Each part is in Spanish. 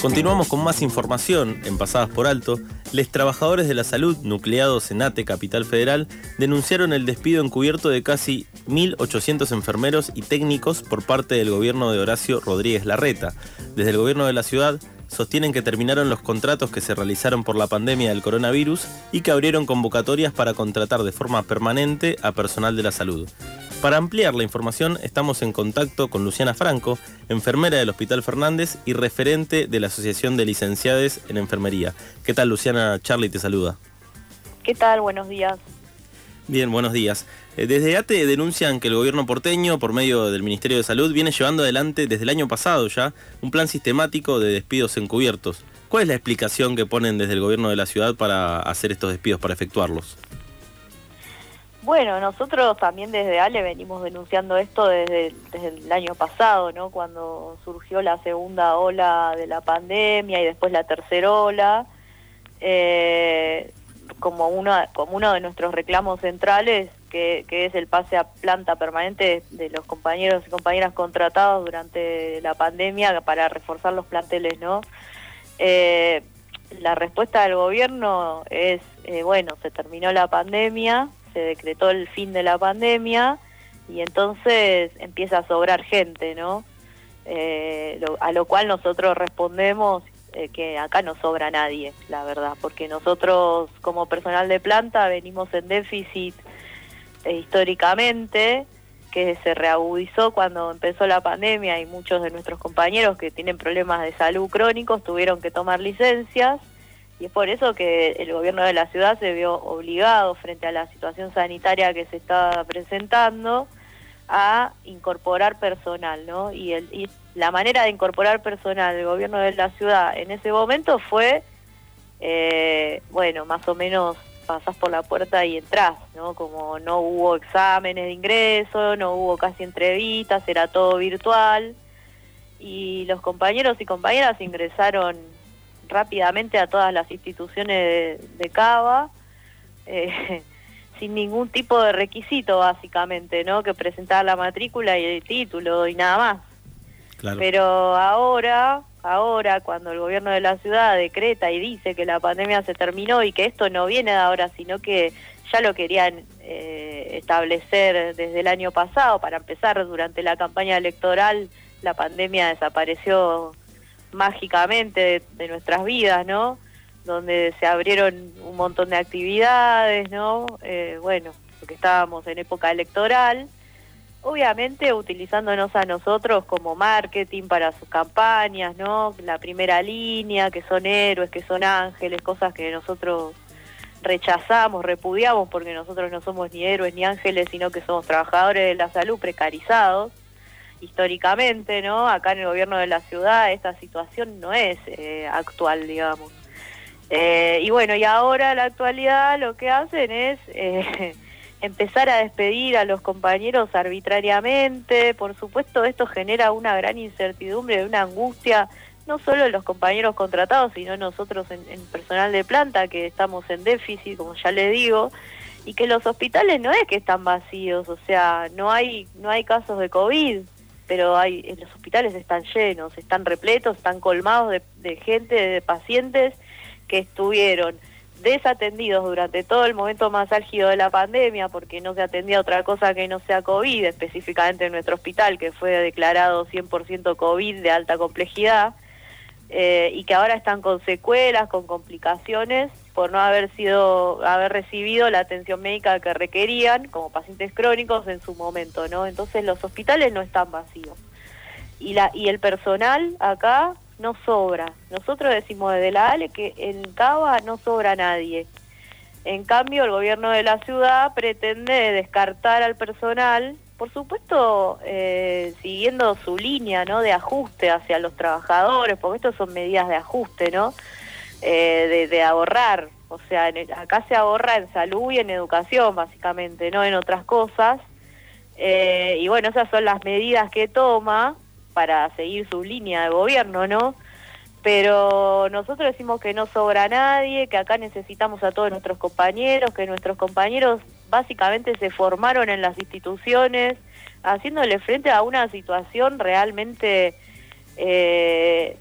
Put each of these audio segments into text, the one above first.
Continuamos con más información en Pasadas por Alto. Les trabajadores de la salud nucleados en ATE Capital Federal denunciaron el despido encubierto de casi 1.800 enfermeros y técnicos por parte del gobierno de Horacio Rodríguez Larreta. Desde el gobierno de la ciudad sostienen que terminaron los contratos que se realizaron por la pandemia del coronavirus y que abrieron convocatorias para contratar de forma permanente a personal de la salud. Para ampliar la información estamos en contacto con Luciana Franco, enfermera del Hospital Fernández y referente de la Asociación de Licenciados en Enfermería. ¿Qué tal Luciana? Charlie te saluda. ¿Qué tal? Buenos días. Bien, buenos días. Eh, desde ATE denuncian que el gobierno porteño, por medio del Ministerio de Salud, viene llevando adelante desde el año pasado ya un plan sistemático de despidos encubiertos. ¿Cuál es la explicación que ponen desde el gobierno de la ciudad para hacer estos despidos, para efectuarlos? Bueno, nosotros también desde ALE venimos denunciando esto desde, el año pasado, ¿no? Cuando surgió la segunda ola de la pandemia y después la tercera ola, eh, como, uno, como uno de nuestros reclamos centrales, que, es el pase a planta permanente de los compañeros y compañeras contratados durante la pandemia para reforzar los planteles, ¿no? Eh, la respuesta del gobierno es, eh, bueno, se terminó la pandemia, se decretó el fin de la pandemia y entonces empieza a sobrar gente, ¿no? Eh, a lo cual nosotros respondemos eh, que acá no sobra nadie, la verdad, porque nosotros como personal de planta venimos en déficit eh, históricamente, que se reagudizó cuando empezó la pandemia y muchos de nuestros compañeros que tienen problemas de salud crónicos tuvieron que tomar licencias y es por eso que el gobierno de la ciudad se vio obligado frente a la situación sanitaria que se estaba presentando a incorporar personal, ¿no? Y, la manera de incorporar personal del gobierno de la ciudad en ese momento fue, eh, bueno, más o menos pasás por la puerta y entrás, ¿no? Como no hubo exámenes de ingreso, no hubo casi entrevistas, era todo virtual y los compañeros y compañeras ingresaron rápidamente a todas las instituciones de, Cava, eh, sin ningún tipo de requisito básicamente, ¿no? Que presentar la matrícula y el título y nada más. Pero ahora, ahora cuando el gobierno de la ciudad decreta y dice que la pandemia se terminó y que esto no viene de ahora, sino que ya lo querían eh, establecer desde el año pasado para empezar durante la campaña electoral, la pandemia desapareció mágicamente de, nuestras vidas, ¿no? Donde se abrieron un montón de actividades, ¿no? Eh, bueno, porque estábamos en época electoral, obviamente utilizándonos a nosotros como marketing para sus campañas, ¿no? La primera línea, que son héroes, que son ángeles, cosas que nosotros rechazamos, repudiamos, porque nosotros no somos ni héroes ni ángeles, sino que somos trabajadores de la salud precarizados históricamente, ¿no? Acá en el gobierno de la ciudad esta situación no es eh, actual, digamos. Eh, y bueno, y ahora la actualidad lo que hacen es eh, empezar a despedir a los compañeros arbitrariamente. Por supuesto, esto genera una gran incertidumbre, una angustia, no solo de los compañeros contratados, sino nosotros en, en personal de planta, que estamos en déficit, como ya le digo, y que los hospitales no es que están vacíos, o sea, no hay, no hay casos de COVID, pero hay, los hospitales están llenos, están repletos, están colmados de, gente, de pacientes que estuvieron desatendidos durante todo el momento más álgido de la pandemia porque no se atendía otra cosa que no sea COVID, específicamente en nuestro hospital que fue declarado 100% COVID de alta complejidad eh, y que ahora están con secuelas, con complicaciones por no haber sido haber recibido la atención médica que requerían como pacientes crónicos en su momento, ¿no? Entonces los hospitales no están vacíos. Y la y el personal acá no sobra. Nosotros decimos desde la ALE que en Cava no sobra nadie. En cambio, el gobierno de la ciudad pretende descartar al personal por supuesto, eh, siguiendo su línea ¿no? de ajuste hacia los trabajadores, porque esto son medidas de ajuste, ¿no? Eh, de, ahorrar. O sea, acá se ahorra en salud y en educación, básicamente, no en otras cosas. Eh, y bueno, esas son las medidas que toma para seguir su línea de gobierno, ¿no? Pero nosotros decimos que no sobra nadie, que acá necesitamos a todos nuestros compañeros, que nuestros compañeros básicamente se formaron en las instituciones, haciéndole frente a una situación realmente eh,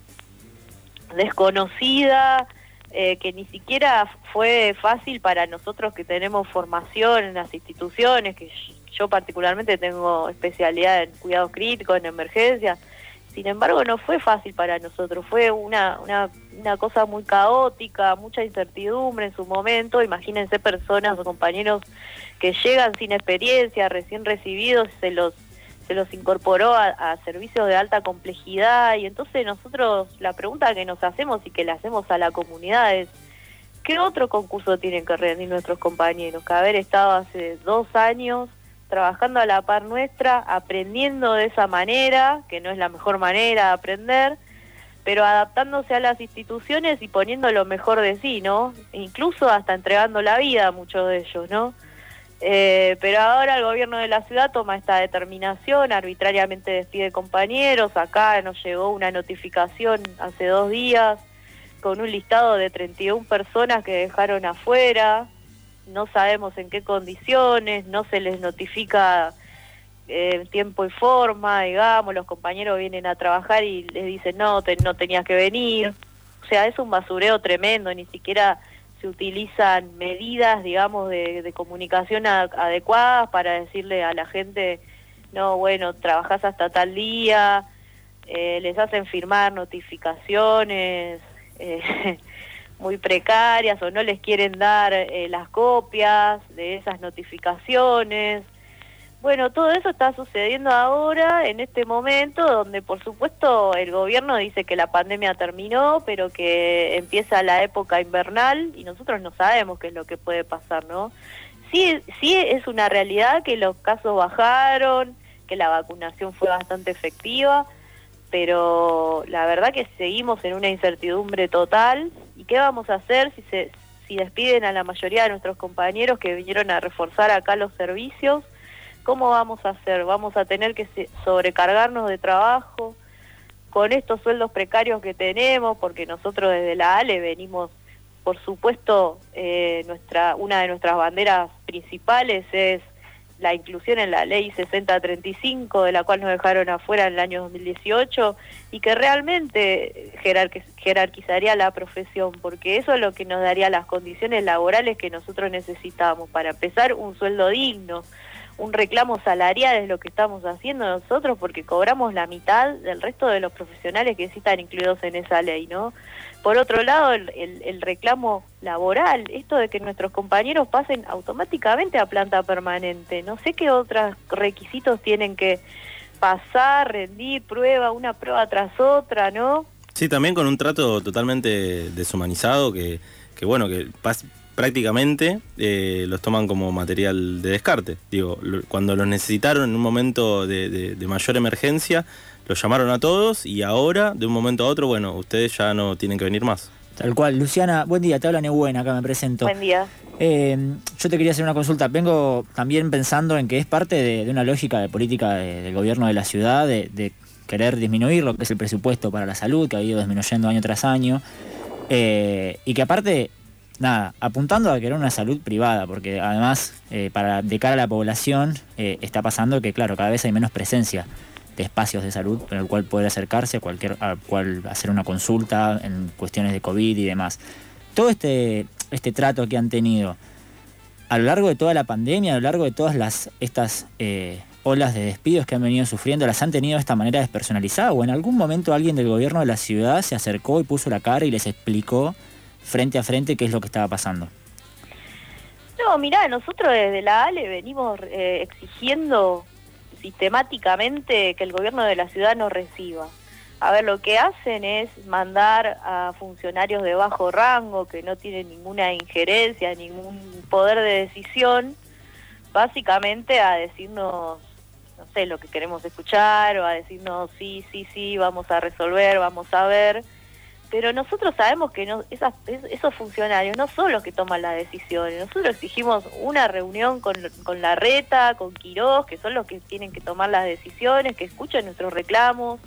desconocida, eh, que ni siquiera fue fácil para nosotros que tenemos formación en las instituciones, que yo particularmente tengo especialidad en cuidados críticos, en emergencias. Sin embargo, no fue fácil para nosotros, fue una, una, una cosa muy caótica, mucha incertidumbre en su momento. Imagínense personas o compañeros que llegan sin experiencia, recién recibidos, se los se los incorporó a, servicios de alta complejidad y entonces nosotros la pregunta que nos hacemos y que le hacemos a la comunidad es ¿qué otro concurso tienen que rendir nuestros compañeros? Que haber estado hace dos años trabajando a la par nuestra, aprendiendo de esa manera, que no es la mejor manera de aprender, pero adaptándose a las instituciones y poniendo lo mejor de sí, ¿no? Incluso hasta entregando la vida a muchos de ellos, ¿no? Eh, pero ahora el gobierno de la ciudad toma esta determinación, arbitrariamente despide compañeros, acá nos llegó una notificación hace dos días con un listado de 31 personas que dejaron afuera, no sabemos en qué condiciones, no se les notifica en tiempo y forma, digamos, los compañeros vienen a trabajar y les dicen no, no tenías que venir, o sea, es un basureo tremendo, ni siquiera se utilizan medidas, digamos, de, comunicación adecuadas para decirle a la gente, no, bueno, trabajás hasta tal día, eh, les hacen firmar notificaciones eh, muy precarias o no les quieren dar eh, las copias de esas notificaciones. Bueno, todo eso está sucediendo ahora, en este momento, donde por supuesto el gobierno dice que la pandemia terminó, pero que empieza la época invernal y nosotros no sabemos qué es lo que puede pasar, ¿no? Sí, sí es una realidad que los casos bajaron, que la vacunación fue bastante efectiva, pero la verdad que seguimos en una incertidumbre total. ¿Y qué vamos a hacer si, se, si despiden a la mayoría de nuestros compañeros que vinieron a reforzar acá los servicios? ¿Cómo vamos a hacer? Vamos a tener que sobrecargarnos de trabajo con estos sueldos precarios que tenemos, porque nosotros desde la ALE venimos, por supuesto, eh, nuestra una de nuestras banderas principales es la inclusión en la ley 6035, de la cual nos dejaron afuera en el año 2018, y que realmente jerarquizaría la profesión, porque eso es lo que nos daría las condiciones laborales que nosotros necesitamos. Para empezar, un sueldo digno, un reclamo salarial es lo que estamos haciendo nosotros porque cobramos la mitad del resto de los profesionales que sí están incluidos en esa ley, ¿no? Por otro lado, el, el, reclamo laboral, esto de que nuestros compañeros pasen automáticamente a planta permanente, no sé qué otros requisitos tienen que pasar, rendir prueba, una prueba tras otra, ¿no? Sí, también con un trato totalmente deshumanizado que, que bueno, que prácticamente eh, los toman como material de descarte. Digo, cuando los necesitaron en un momento de, mayor emergencia, los llamaron a todos y ahora, de un momento a otro, bueno, ustedes ya no tienen que venir más. Tal cual. Luciana, buen día, te habla Neubuena, acá me presento. Buen día. Eh, yo te quería hacer una consulta. Vengo también pensando en que es parte de, una lógica de política del gobierno de la ciudad, de, querer disminuir lo que es el presupuesto para la salud, que ha ido disminuyendo año tras año, eh, y que aparte nada, apuntando a que era una salud privada, porque además, eh, para de cara a la población, eh, está pasando que, claro, cada vez hay menos presencia de espacios de salud en el cual poder acercarse, cualquier, al cual hacer una consulta en cuestiones de COVID y demás. Todo este, este trato que han tenido a lo largo de toda la pandemia, a lo largo de todas las, estas eh, olas de despidos que han venido sufriendo, las han tenido de esta manera despersonalizada, o en algún momento alguien del gobierno de la ciudad se acercó y puso la cara y les explicó frente a frente qué es lo que estaba pasando. No, mirá, nosotros desde la ALE venimos eh, exigiendo sistemáticamente que el gobierno de la ciudad nos reciba. A ver, lo que hacen es mandar a funcionarios de bajo rango que no tienen ninguna injerencia, ningún poder de decisión, básicamente a decirnos, no sé, lo que queremos escuchar o a decirnos, sí, sí, sí, vamos a resolver, vamos a ver pero nosotros sabemos que esos funcionarios no son los que toman las decisiones. Nosotros exigimos una reunión con, con la RETA, con Quirós, que son los que tienen que tomar las decisiones, que escuchan nuestros reclamos,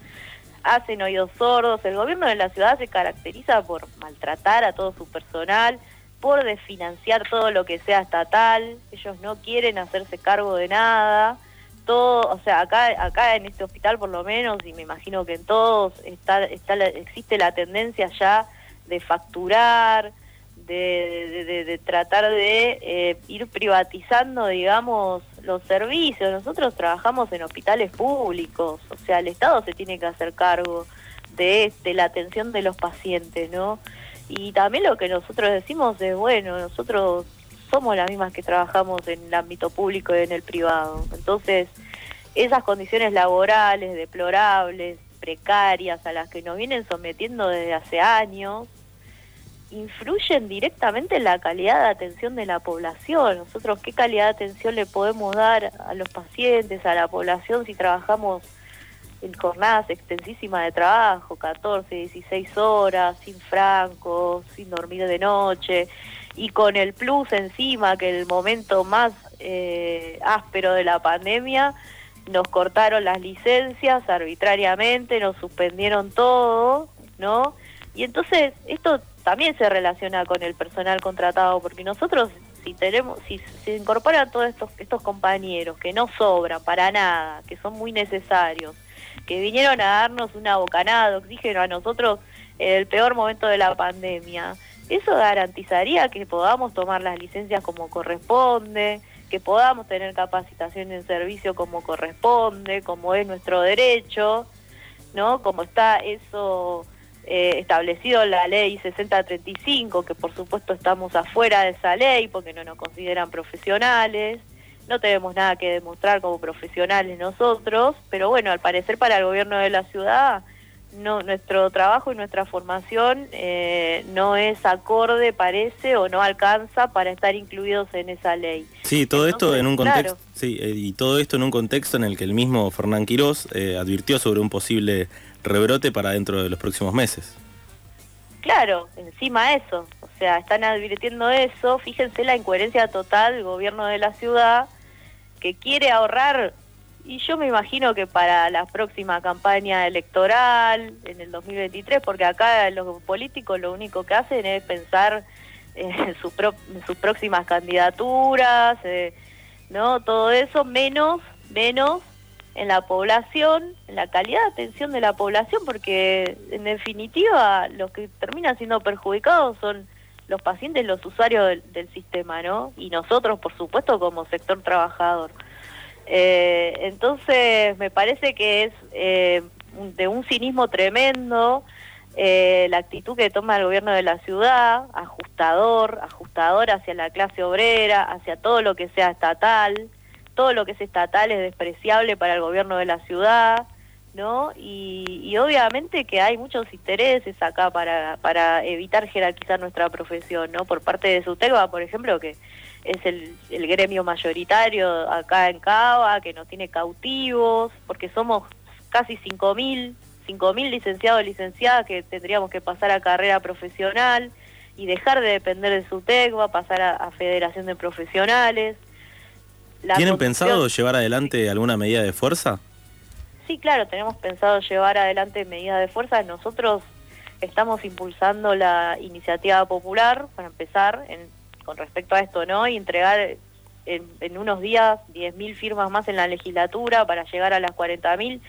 hacen oídos sordos. El gobierno de la ciudad se caracteriza por maltratar a todo su personal, por desfinanciar todo lo que sea estatal. Ellos no quieren hacerse cargo de nada todo, o sea, acá, acá en este hospital por lo menos, y me imagino que en todos, está, está existe la tendencia ya de facturar, de, de, tratar de eh, ir privatizando, digamos, los servicios. Nosotros trabajamos en hospitales públicos, o sea, el Estado se tiene que hacer cargo de, de la atención de los pacientes, ¿no? Y también lo que nosotros decimos es, bueno, nosotros somos las mismas que trabajamos en el ámbito público y en el privado. Entonces, esas condiciones laborales deplorables, precarias, a las que nos vienen sometiendo desde hace años, influyen directamente en la calidad de atención de la población. Nosotros, ¿qué calidad de atención le podemos dar a los pacientes, a la población, si trabajamos en jornadas extensísimas de trabajo, 14, 16 horas, sin francos, sin dormir de noche, y con el plus encima, que el momento más eh, áspero de la pandemia, nos cortaron las licencias arbitrariamente, nos suspendieron todo, ¿no? Y entonces esto también se relaciona con el personal contratado, porque nosotros si tenemos, si se incorporan todos estos, estos compañeros que no sobran para nada, que son muy necesarios, que vinieron a darnos una bocanada de oxígeno a nosotros en el peor momento de la pandemia, eso garantizaría que podamos tomar las licencias como corresponde, que podamos tener capacitación en servicio como corresponde, como es nuestro derecho, ¿no? Como está eso eh, establecido en la ley 6035, que por supuesto estamos afuera de esa ley porque no nos consideran profesionales, no tenemos nada que demostrar como profesionales nosotros, pero bueno, al parecer para el gobierno de la ciudad no, nuestro trabajo y nuestra formación eh, no es acorde, parece, o no alcanza para estar incluidos en esa ley. Sí, todo esto en un contexto, sí, eh, y todo esto en un contexto en el que el mismo Fernán Quirós eh, advirtió sobre un posible rebrote para dentro de los próximos meses. Claro, encima eso, o sea, están advirtiendo eso, fíjense la incoherencia total del gobierno de la ciudad que quiere ahorrar y yo me imagino que para la próxima campaña electoral, en el 2023, porque acá los políticos lo único que hacen es pensar en, sus próximas candidaturas, eh, ¿no? Todo eso, menos, menos en la población, en la calidad de atención de la población, porque en definitiva los que terminan siendo perjudicados son los pacientes, los usuarios del sistema, ¿no? Y nosotros, por supuesto, como sector trabajador. Eh, entonces, me parece que es eh, de un cinismo tremendo eh, la actitud que toma el gobierno de la ciudad, ajustador, ajustador hacia la clase obrera, hacia todo lo que sea estatal. Todo lo que es estatal es despreciable para el gobierno de la ciudad, ¿no? Y, obviamente que hay muchos intereses acá para, para evitar jerarquizar nuestra profesión, ¿no? Por parte de Sutelva, por ejemplo, que es el, el gremio mayoritario acá en Cava, que nos tiene cautivos, porque somos casi 5.000, 5.000 licenciados y licenciadas que tendríamos que pasar a carrera profesional y dejar de depender de su a pasar a, Federación de Profesionales. ¿Tienen pensado llevar adelante alguna medida de fuerza? Sí, claro, tenemos pensado llevar adelante medidas de fuerza. Nosotros estamos impulsando la iniciativa popular, para empezar, en con respecto a esto, ¿no? Y entregar en, unos días 10.000 firmas más en la legislatura para llegar a las 40.000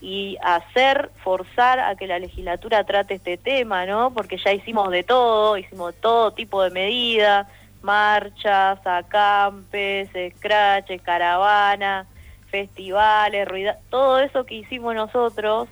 y hacer, forzar a que la legislatura trate este tema, ¿no? Porque ya hicimos de todo, hicimos todo tipo de medidas, marchas, acampes, scratch, caravana, festivales, ruido, todo eso que hicimos nosotros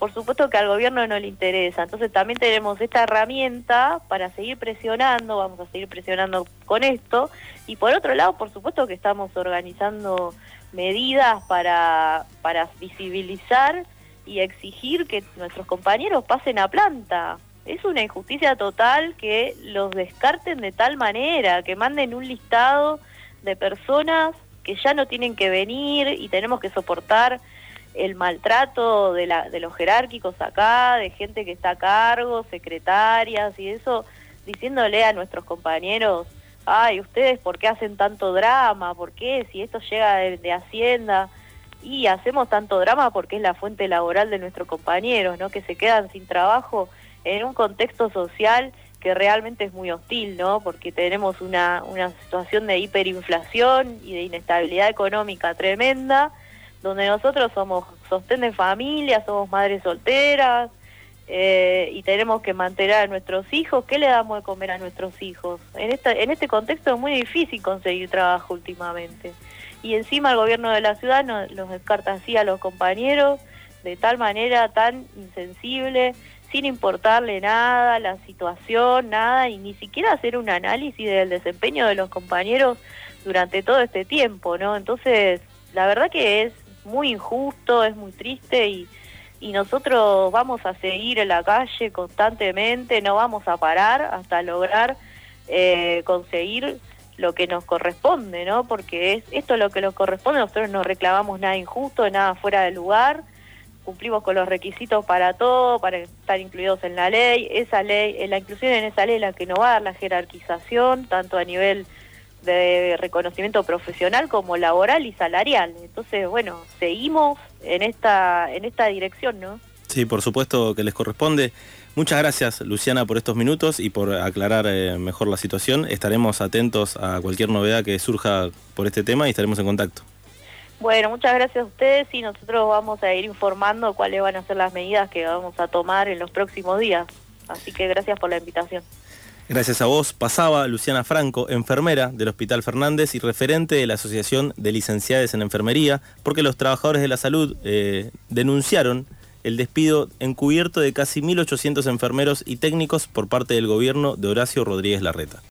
por supuesto que al gobierno no le interesa. Entonces también tenemos esta herramienta para seguir presionando, vamos a seguir presionando con esto. Y por otro lado, por supuesto que estamos organizando medidas para, para visibilizar y exigir que nuestros compañeros pasen a planta. Es una injusticia total que los descarten de tal manera, que manden un listado de personas que ya no tienen que venir y tenemos que soportar el maltrato de, la, de los jerárquicos acá, de gente que está a cargo, secretarias y eso, diciéndole a nuestros compañeros, ay, ustedes por qué hacen tanto drama, por qué si esto llega de, Hacienda y hacemos tanto drama porque es la fuente laboral de nuestros compañeros, ¿no? Que se quedan sin trabajo en un contexto social que realmente es muy hostil, ¿no? Porque tenemos una, una situación de hiperinflación y de inestabilidad económica tremenda, donde nosotros somos sostén de familia, somos madres solteras, eh, y tenemos que mantener a nuestros hijos, ¿qué le damos de comer a nuestros hijos? En, esta, en este contexto es muy difícil conseguir trabajo últimamente. Y encima el gobierno de la ciudad nos, los descarta así a los compañeros de tal manera tan insensible, sin importarle nada, la situación, nada, y ni siquiera hacer un análisis del desempeño de los compañeros durante todo este tiempo, ¿no? Entonces, la verdad que es muy injusto, es muy triste y, y nosotros vamos a seguir en la calle constantemente, no vamos a parar hasta lograr eh, conseguir lo que nos corresponde, ¿no? Porque es esto es lo que nos corresponde, nosotros no reclamamos nada injusto, nada fuera de lugar, cumplimos con los requisitos para todo, para estar incluidos en la ley, esa ley, la inclusión en esa ley es la que nos va a dar la jerarquización, tanto a nivel de reconocimiento profesional como laboral y salarial. Entonces, bueno, seguimos en esta, en esta dirección, ¿no? Sí, por supuesto que les corresponde. Muchas gracias, Luciana, por estos minutos y por aclarar eh, mejor la situación. Estaremos atentos a cualquier novedad que surja por este tema y estaremos en contacto. Bueno, muchas gracias a ustedes y nosotros vamos a ir informando cuáles van a ser las medidas que vamos a tomar en los próximos días. Así que gracias por la invitación. Gracias a vos pasaba Luciana Franco, enfermera del Hospital Fernández y referente de la Asociación de Licenciadas en Enfermería, porque los trabajadores de la salud eh, denunciaron el despido encubierto de casi 1.800 enfermeros y técnicos por parte del gobierno de Horacio Rodríguez Larreta.